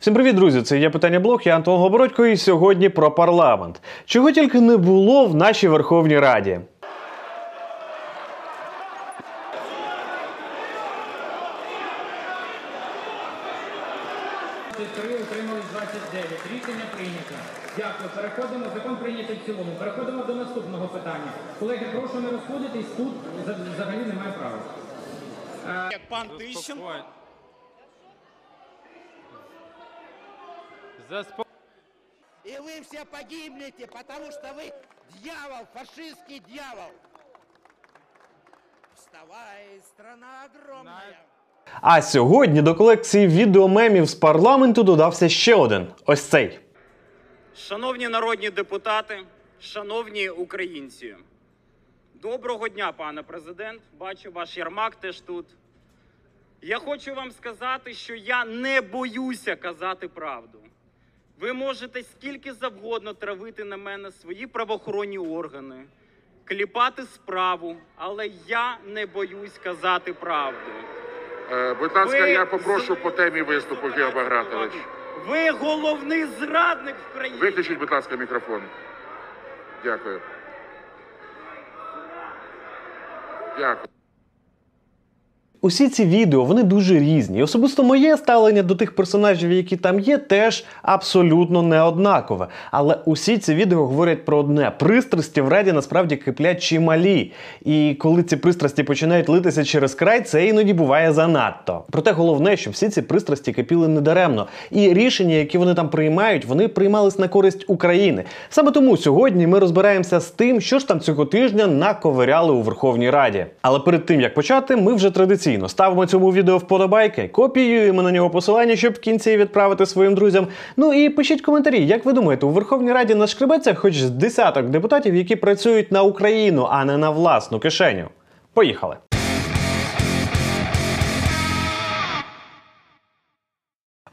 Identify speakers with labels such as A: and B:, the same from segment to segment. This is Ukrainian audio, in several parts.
A: Всім привіт, друзі! Це є питання блог, я Антон Голобородько, і сьогодні про парламент. Чого тільки не було в нашій Верховній Раді.
B: Утримались 29. Рішення прийнято. Дякую. Переходимо. Закон прийнятий в цілому. Переходимо до наступного питання. Колеги, прошу не розходитись. Тут за- взагалі немає права.
C: Як пан Тищенко.
D: Заспо...
E: И вы все погибнете, потому что вы дьявол, фашистский дьявол. Вставай, страна огромная.
A: А сьогодні до колекції відеомемів з парламенту додався ще один ось цей.
C: Шановні народні депутати, шановні українці, доброго дня, пане президент. Бачу, ваш Ярмак теж тут. Я хочу вам сказати, що я не боюся казати правду. Ви можете скільки завгодно травити на мене свої правоохоронні органи, кліпати справу, але я не боюсь казати правду.
F: Е, Будь ласка,
C: Ви
F: я попрошу
C: з-
F: по темі виступу, Гео Багратович.
C: Ви головний зрадник в країні.
F: Виключіть, будь ласка, мікрофон. Дякую. Дякую.
A: Усі ці відео вони дуже різні. Особисто моє ставлення до тих персонажів, які там є, теж абсолютно не однакове. Але усі ці відео говорять про одне: пристрасті в раді насправді киплять чималі. І коли ці пристрасті починають литися через край, це іноді буває занадто. Проте головне, що всі ці пристрасті кипіли недаремно. І рішення, які вони там приймають, вони приймались на користь України. Саме тому сьогодні ми розбираємося з тим, що ж там цього тижня наковиряли у Верховній Раді. Але перед тим як почати, ми вже традиційно ставимо цьому відео вподобайки, копіюємо на нього посилання, щоб в кінці відправити своїм друзям. Ну і пишіть коментарі, як ви думаєте, у Верховній Раді нашкребеться хоч з десяток депутатів, які працюють на Україну, а не на власну кишеню. Поїхали!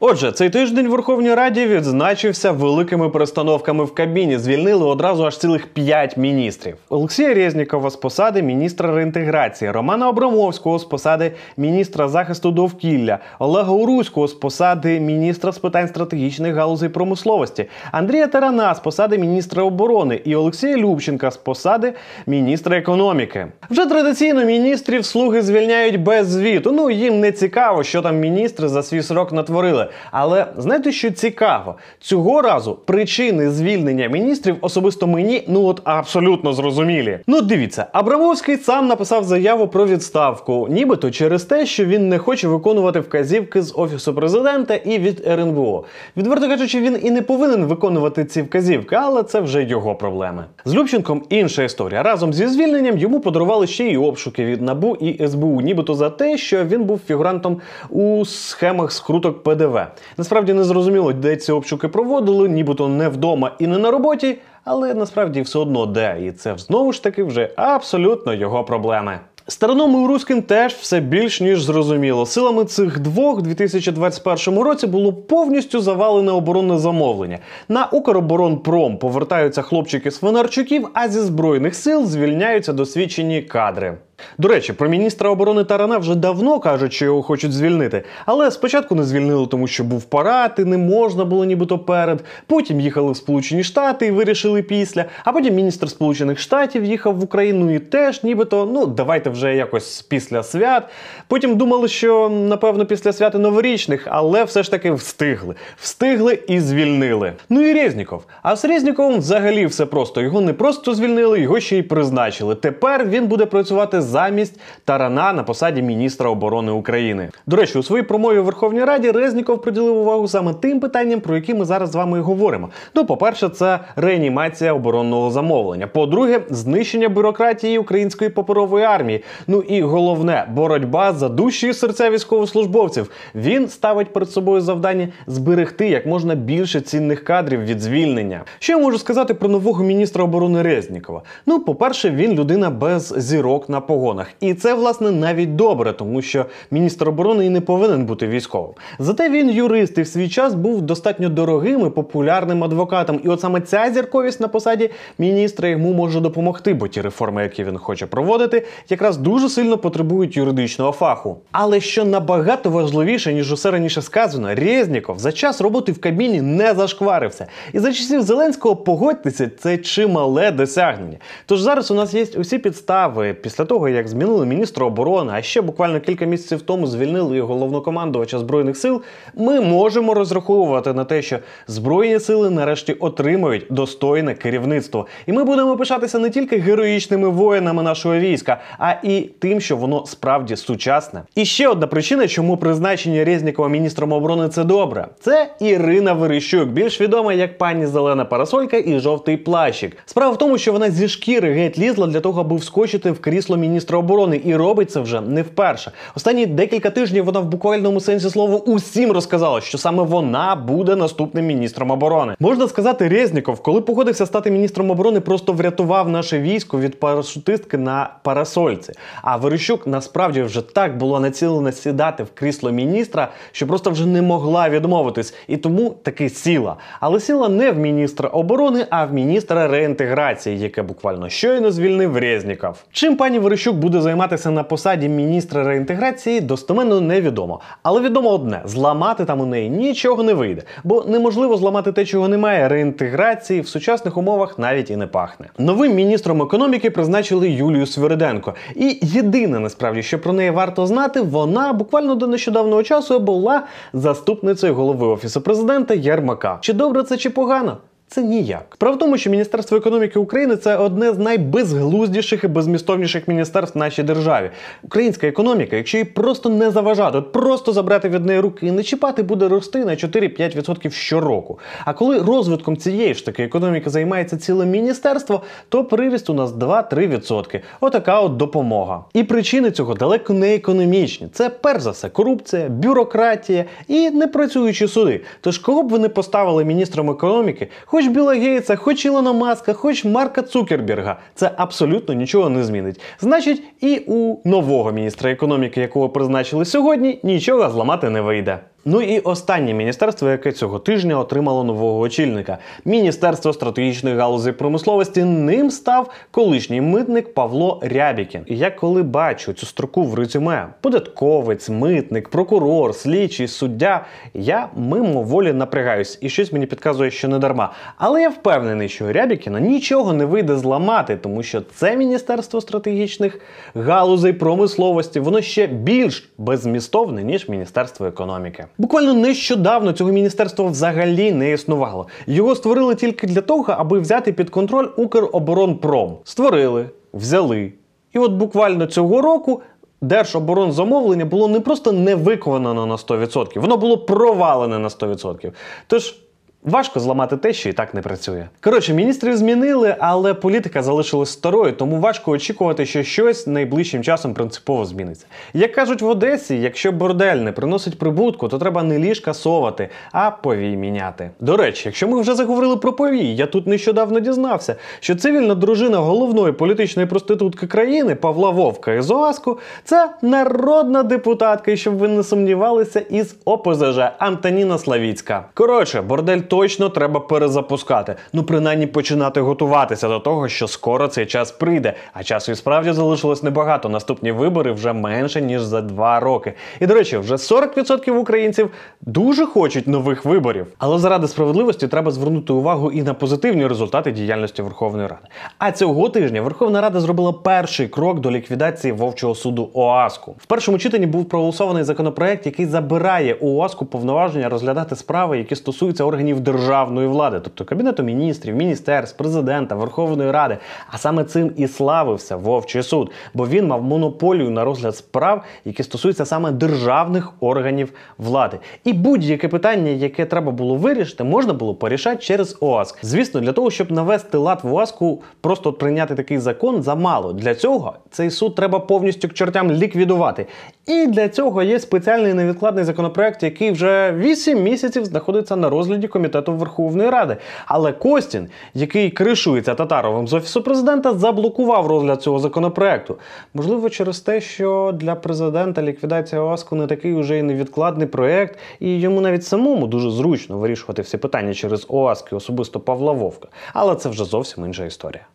A: Отже, цей тиждень в Верховній Раді відзначився великими перестановками в кабіні. Звільнили одразу аж цілих п'ять міністрів: Олексія Резнікова з посади міністра реінтеграції, Романа Абрамовського з посади міністра захисту довкілля, Олега Уруського з посади міністра з питань стратегічних галузей промисловості, Андрія Тарана з посади міністра оборони і Олексія Любченка з посади міністра економіки. Вже традиційно міністрів слуги звільняють без звіту. Ну їм не цікаво, що там міністри за свій срок натворили. Але знаєте, що цікаво? Цього разу причини звільнення міністрів особисто мені ну от абсолютно зрозумілі. Ну дивіться, Абрамовський сам написав заяву про відставку, нібито через те, що він не хоче виконувати вказівки з офісу президента і від РНБО. Відверто кажучи, він і не повинен виконувати ці вказівки, але це вже його проблеми. З Любченком інша історія. Разом зі звільненням йому подарували ще й обшуки від НАБУ і СБУ, нібито за те, що він був фігурантом у схемах скруток ПДВ. Насправді не зрозуміло, де ці обшуки проводили, нібито не вдома і не на роботі, але насправді все одно де. І це знову ж таки вже абсолютно його проблеми. Староному і руським теж все більш ніж зрозуміло. Силами цих двох у 2021 році було повністю завалене оборонне замовлення. На Укроборонпром повертаються хлопчики Свинарчуків, а зі збройних сил звільняються досвідчені кадри. До речі, про міністра оборони Тарана вже давно кажуть, що його хочуть звільнити. Але спочатку не звільнили, тому що був парад, і не можна було нібито перед. Потім їхали в Сполучені Штати і вирішили після. А потім міністр Сполучених Штатів їхав в Україну і теж, нібито, ну давайте вже якось після свят. Потім думали, що напевно після свят і новорічних, але все ж таки встигли. Встигли і звільнили. Ну і Резніков. А з Резніковим взагалі все просто. Його не просто звільнили, його ще й призначили. Тепер він буде працювати замість Тарана на посаді міністра оборони України. До речі, у своїй промові в Верховній Раді Резніков приділив увагу саме тим питанням, про які ми зараз з вами і говоримо. Ну, по-перше, це реанімація оборонного замовлення. По-друге, знищення бюрократії української паперової армії. Ну і головне боротьба за душі і серця військовослужбовців. Він ставить перед собою завдання зберегти як можна більше цінних кадрів від звільнення. Що я можу сказати про нового міністра оборони Резнікова? Ну, по-перше, він людина без зірок на погоні. Погонах. І це, власне, навіть добре, тому що міністр оборони і не повинен бути військовим. Зате він юрист і в свій час був достатньо дорогим і популярним адвокатом. І от саме ця зірковість на посаді міністра йому може допомогти, бо ті реформи, які він хоче проводити, якраз дуже сильно потребують юридичного фаху. Але що набагато важливіше, ніж усе раніше сказано, Резніков за час роботи в кабіні не зашкварився. І за часів Зеленського погодьтеся, це чимале досягнення. Тож зараз у нас є усі підстави після того, як змінили міністра оборони, а ще буквально кілька місяців тому звільнили і головнокомандувача збройних сил. Ми можемо розраховувати на те, що збройні сили нарешті отримають достойне керівництво, і ми будемо пишатися не тільки героїчними воїнами нашого війська, а і тим, що воно справді сучасне. І ще одна причина, чому призначення Резнікова міністром оборони це добре. Це Ірина Верещук, більш відома як пані Зелена Парасолька і жовтий плащик. Справа в тому, що вона зі шкіри геть лізла для того, аби вскочити в крісло міністра оборони, і робить це вже не вперше. Останні декілька тижнів вона в буквальному сенсі слова усім розказала, що саме вона буде наступним міністром оборони. Можна сказати, Резніков, коли погодився стати міністром оборони, просто врятував наше військо від парашутистки на парасольці. А Верещук насправді вже так була націлена сідати в крісло міністра, що просто вже не могла відмовитись, і тому таки сіла. Але сіла не в міністра оборони, а в міністра реінтеграції, яке буквально щойно звільнив Резніков. Чим пані Верещук буде займатися на посаді міністра реінтеграції, достеменно невідомо. Але відомо одне: зламати там у неї нічого не вийде, бо неможливо зламати те, чого немає. Реінтеграції в сучасних умовах навіть і не пахне. Новим міністром економіки призначили Юлію Свириденко. І єдине насправді, що про неї варто знати, вона буквально до нещодавнього часу була заступницею голови офісу президента Єрмака. Чи добре це, чи погано? Це ніяк. Справа в тому, що Міністерство економіки України це одне з найбезглуздіших і безмістовніших міністерств в нашій державі. Українська економіка, якщо її просто не заважати, от просто забрати від неї руки і не чіпати, буде рости на 4-5% щороку. А коли розвитком цієї ж таки економіки займається ціле міністерство, то приріст у нас 2-3%. Отака от допомога. І причини цього далеко не економічні. Це перш за все корупція, бюрократія і непрацюючі суди. Тож кого б ви не поставили міністром економіки, хоч Біла Гейтса, хоч Ілона Маска, хоч Марка Цукерберга, це абсолютно нічого не змінить. Значить, і у нового міністра економіки, якого призначили сьогодні, нічого зламати не вийде. Ну і останнє міністерство, яке цього тижня отримало нового очільника Міністерство стратегічних галузей промисловості. Ним став колишній митник Павло Рябікін. І я коли бачу цю строку в резюме: податковець, митник, прокурор, слідчий, суддя, я мимоволі напрягаюсь, і щось мені підказує, що не дарма. Але я впевнений, що Рябікіна нічого не вийде зламати, тому що це міністерство стратегічних галузей промисловості, воно ще більш беззмістовне ніж міністерство економіки. Буквально нещодавно цього міністерства взагалі не існувало. Його створили тільки для того, аби взяти під контроль Укроборонпром. Створили, взяли. І от буквально цього року. Держоборонзамовлення було не просто не виконано на 100%, воно було провалене на 100%. Тож Важко зламати те, що і так не працює. Коротше, міністрів змінили, але політика залишилась старою, тому важко очікувати, що щось найближчим часом принципово зміниться. Як кажуть в Одесі, якщо бордель не приносить прибутку, то треба не ліжка совати, а повій міняти. До речі, якщо ми вже заговорили про повій, я тут нещодавно дізнався, що цивільна дружина головної політичної проститутки країни Павла Вовка із ОАСКу це народна депутатка, і щоб ви не сумнівалися, із ОПЗЖ Антоніна Славіцька. Коротше, бордель точно треба перезапускати. Ну, принаймні починати готуватися до того, що скоро цей час прийде. А часу і справді залишилось небагато. Наступні вибори вже менше ніж за два роки. І до речі, вже 40% українців дуже хочуть нових виборів. Але заради справедливості треба звернути увагу і на позитивні результати діяльності Верховної Ради. А цього тижня Верховна Рада зробила перший крок до ліквідації вовчого суду ОАСКу. В першому читанні був проголосований законопроект, який забирає ОАСКу повноваження розглядати справи, які стосуються органів державної влади, тобто кабінету міністрів, міністерств, президента, Верховної Ради. А саме цим і славився Вовчий суд, бо він мав монополію на розгляд справ, які стосуються саме державних органів влади. І будь-яке питання, яке треба було вирішити, можна було порішати через ОАСК. Звісно, для того, щоб навести лад в ОАСКу, просто прийняти такий закон замало. Для цього цей суд треба повністю к чортям ліквідувати. І для цього є спеціальний невідкладний законопроект, який вже 8 місяців знаходиться на розгляді комітету комітету Верховної Ради. Але Костін, який кришується Татаровим з офісу президента, заблокував розгляд цього законопроекту. Можливо, через те, що для президента ліквідація ОАСКу не такий уже і невідкладний проект, і йому навіть самому дуже зручно вирішувати всі питання через ОАСК і особисто Павла Вовка. Але це вже зовсім інша історія.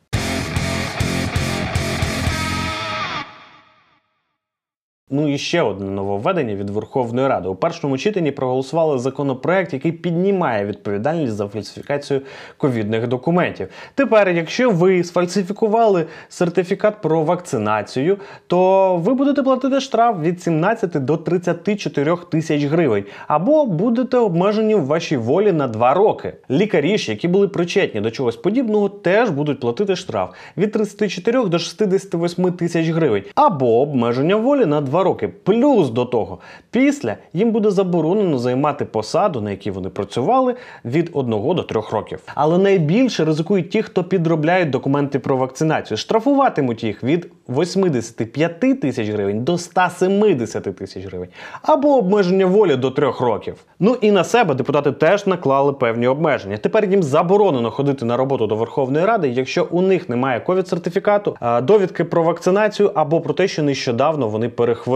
A: Ну і ще одне нововведення від Верховної Ради. У першому читанні проголосували законопроект, який піднімає відповідальність за фальсифікацію ковідних документів. Тепер, якщо ви сфальсифікували сертифікат про вакцинацію, то ви будете платити штраф від 17 до 34 тисяч гривень, або будете обмежені в вашій волі на 2 роки. Лікарі ж, які були причетні до чогось подібного, теж будуть платити штраф від 34 до 68 тисяч гривень, або обмеження волі на 2 роки. Плюс до того, після їм буде заборонено займати посаду, на якій вони працювали, від 1 до 3 років. Але найбільше ризикують ті, хто підробляють документи про вакцинацію. Штрафуватимуть їх від 85 тисяч гривень до 170 тисяч гривень, або обмеження волі до 3 років. Ну і на себе депутати теж наклали певні обмеження. Тепер їм заборонено ходити на роботу до Верховної Ради, якщо у них немає ковід-сертифікату, довідки про вакцинацію або про те, що нещодавно вони перехворіли.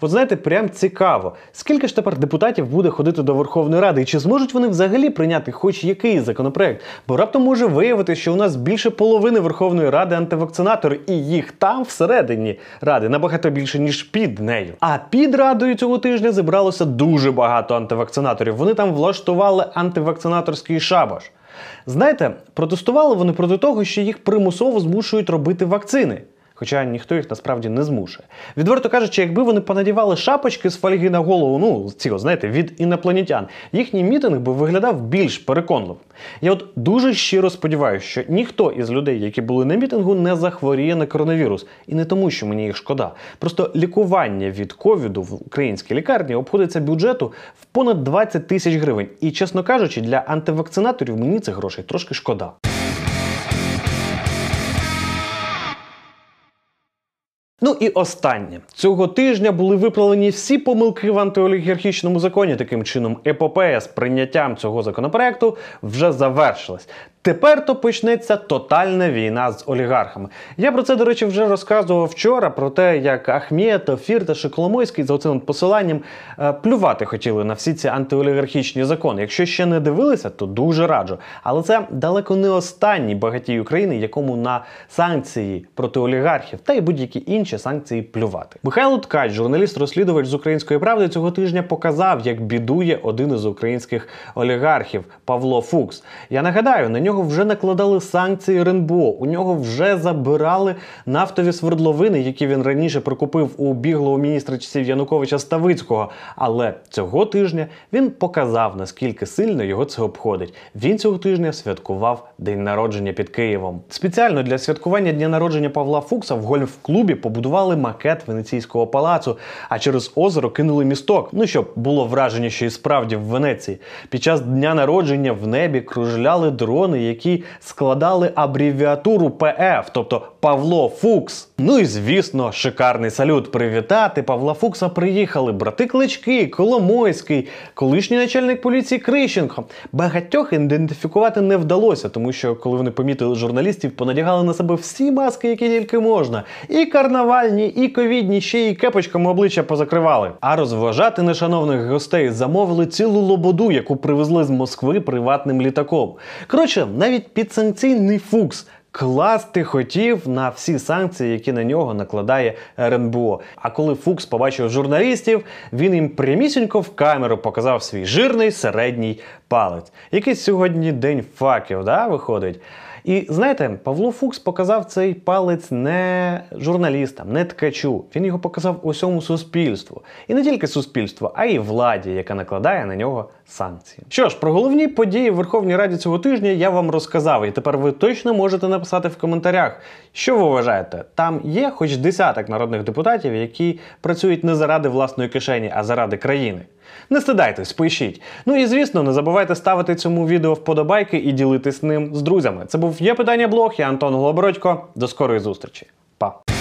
A: От знаєте, прям цікаво, скільки ж тепер депутатів буде ходити до Верховної Ради, і чи зможуть вони взагалі прийняти хоч який законопроект? Бо раптом може виявитися, що у нас більше половини Верховної Ради антивакцинатори, і їх там всередині ради набагато більше ніж під нею. А під радою цього тижня зібралося дуже багато антивакцинаторів. Вони там влаштували антивакцинаторський шабаш. Знаєте, протестували вони проти того, що їх примусово змушують робити вакцини. Хоча ніхто їх насправді не змушує. Відверто кажучи, якби вони понадівали шапочки з фольги на голову, ну ці, знаєте, від інопланетян, їхній мітинг би виглядав більш переконливо. Я от дуже щиро сподіваюся, що ніхто із людей, які були на мітингу, не захворіє на коронавірус. І не тому, що мені їх шкода. Просто лікування від ковіду в українській лікарні обходиться бюджету в понад 20 тисяч гривень. І, чесно кажучи, для антивакцинаторів мені цих грошей трошки шкода. Ну і останнє цього тижня були виправлені всі помилки в антиолігархічному законі. Таким чином, епопея з прийняттям цього законопроекту вже завершилась. Тепер то почнеться тотальна війна з олігархами. Я про це, до речі, вже розказував вчора про те, як Ахметов, Фірташ і Коломойський за цим посиланням е, плювати хотіли на всі ці антиолігархічні закони. Якщо ще не дивилися, то дуже раджу. Але це далеко не останній багатій України, якому на санкції проти олігархів та й будь-які інші санкції плювати. Михайло Ткач, журналіст-розслідувач з української правди, цього тижня показав, як бідує один із українських олігархів Павло Фукс. Я нагадаю, на нього вже накладали санкції РНБО. У нього вже забирали нафтові свердловини, які він раніше прикупив у біглого міністра часів Януковича Ставицького. Але цього тижня він показав, наскільки сильно його це обходить. Він цього тижня святкував день народження під Києвом. Спеціально для святкування дня народження Павла Фукса в гольф-клубі побудували макет Венеційського палацу, а через озеро кинули місток. Ну щоб було враження, що і справді в Венеції. Під час дня народження в небі кружляли дрони, які складали абревіатуру ПФ, тобто Павло Фукс. Ну і звісно, шикарний салют. Привітати Павла Фукса приїхали брати Клички, Коломойський, колишній начальник поліції Крищенко. Багатьох ідентифікувати не вдалося, тому що коли вони помітили журналістів, понадягали на себе всі маски, які тільки можна. І карнавальні, і ковідні, ще й кепочками обличчя позакривали. А розважати нешановних гостей замовили цілу лободу, яку привезли з Москви приватним літаком. Коротше, навіть підсанкційний Фукс. Класти хотів на всі санкції, які на нього накладає РНБО. А коли Фукс побачив журналістів, він їм прямісінько в камеру показав свій жирний середній палець. Який сьогодні день факів, да, виходить? І знаєте, Павло Фукс показав цей палець не журналістам, не ткачу. Він його показав усьому суспільству. І не тільки суспільству, а й владі, яка накладає на нього санкції. Що ж, про головні події в Верховній Раді цього тижня я вам розказав, і тепер ви точно можете написати в коментарях, що ви вважаєте. Там є хоч десяток народних депутатів, які працюють не заради власної кишені, а заради країни. Не стидайтесь, пишіть. Ну і звісно, не забувайте ставити цьому відео вподобайки і ділитись ним з друзями. Це був є питання блог. Я Антон Голобородько. До скорої зустрічі. Па.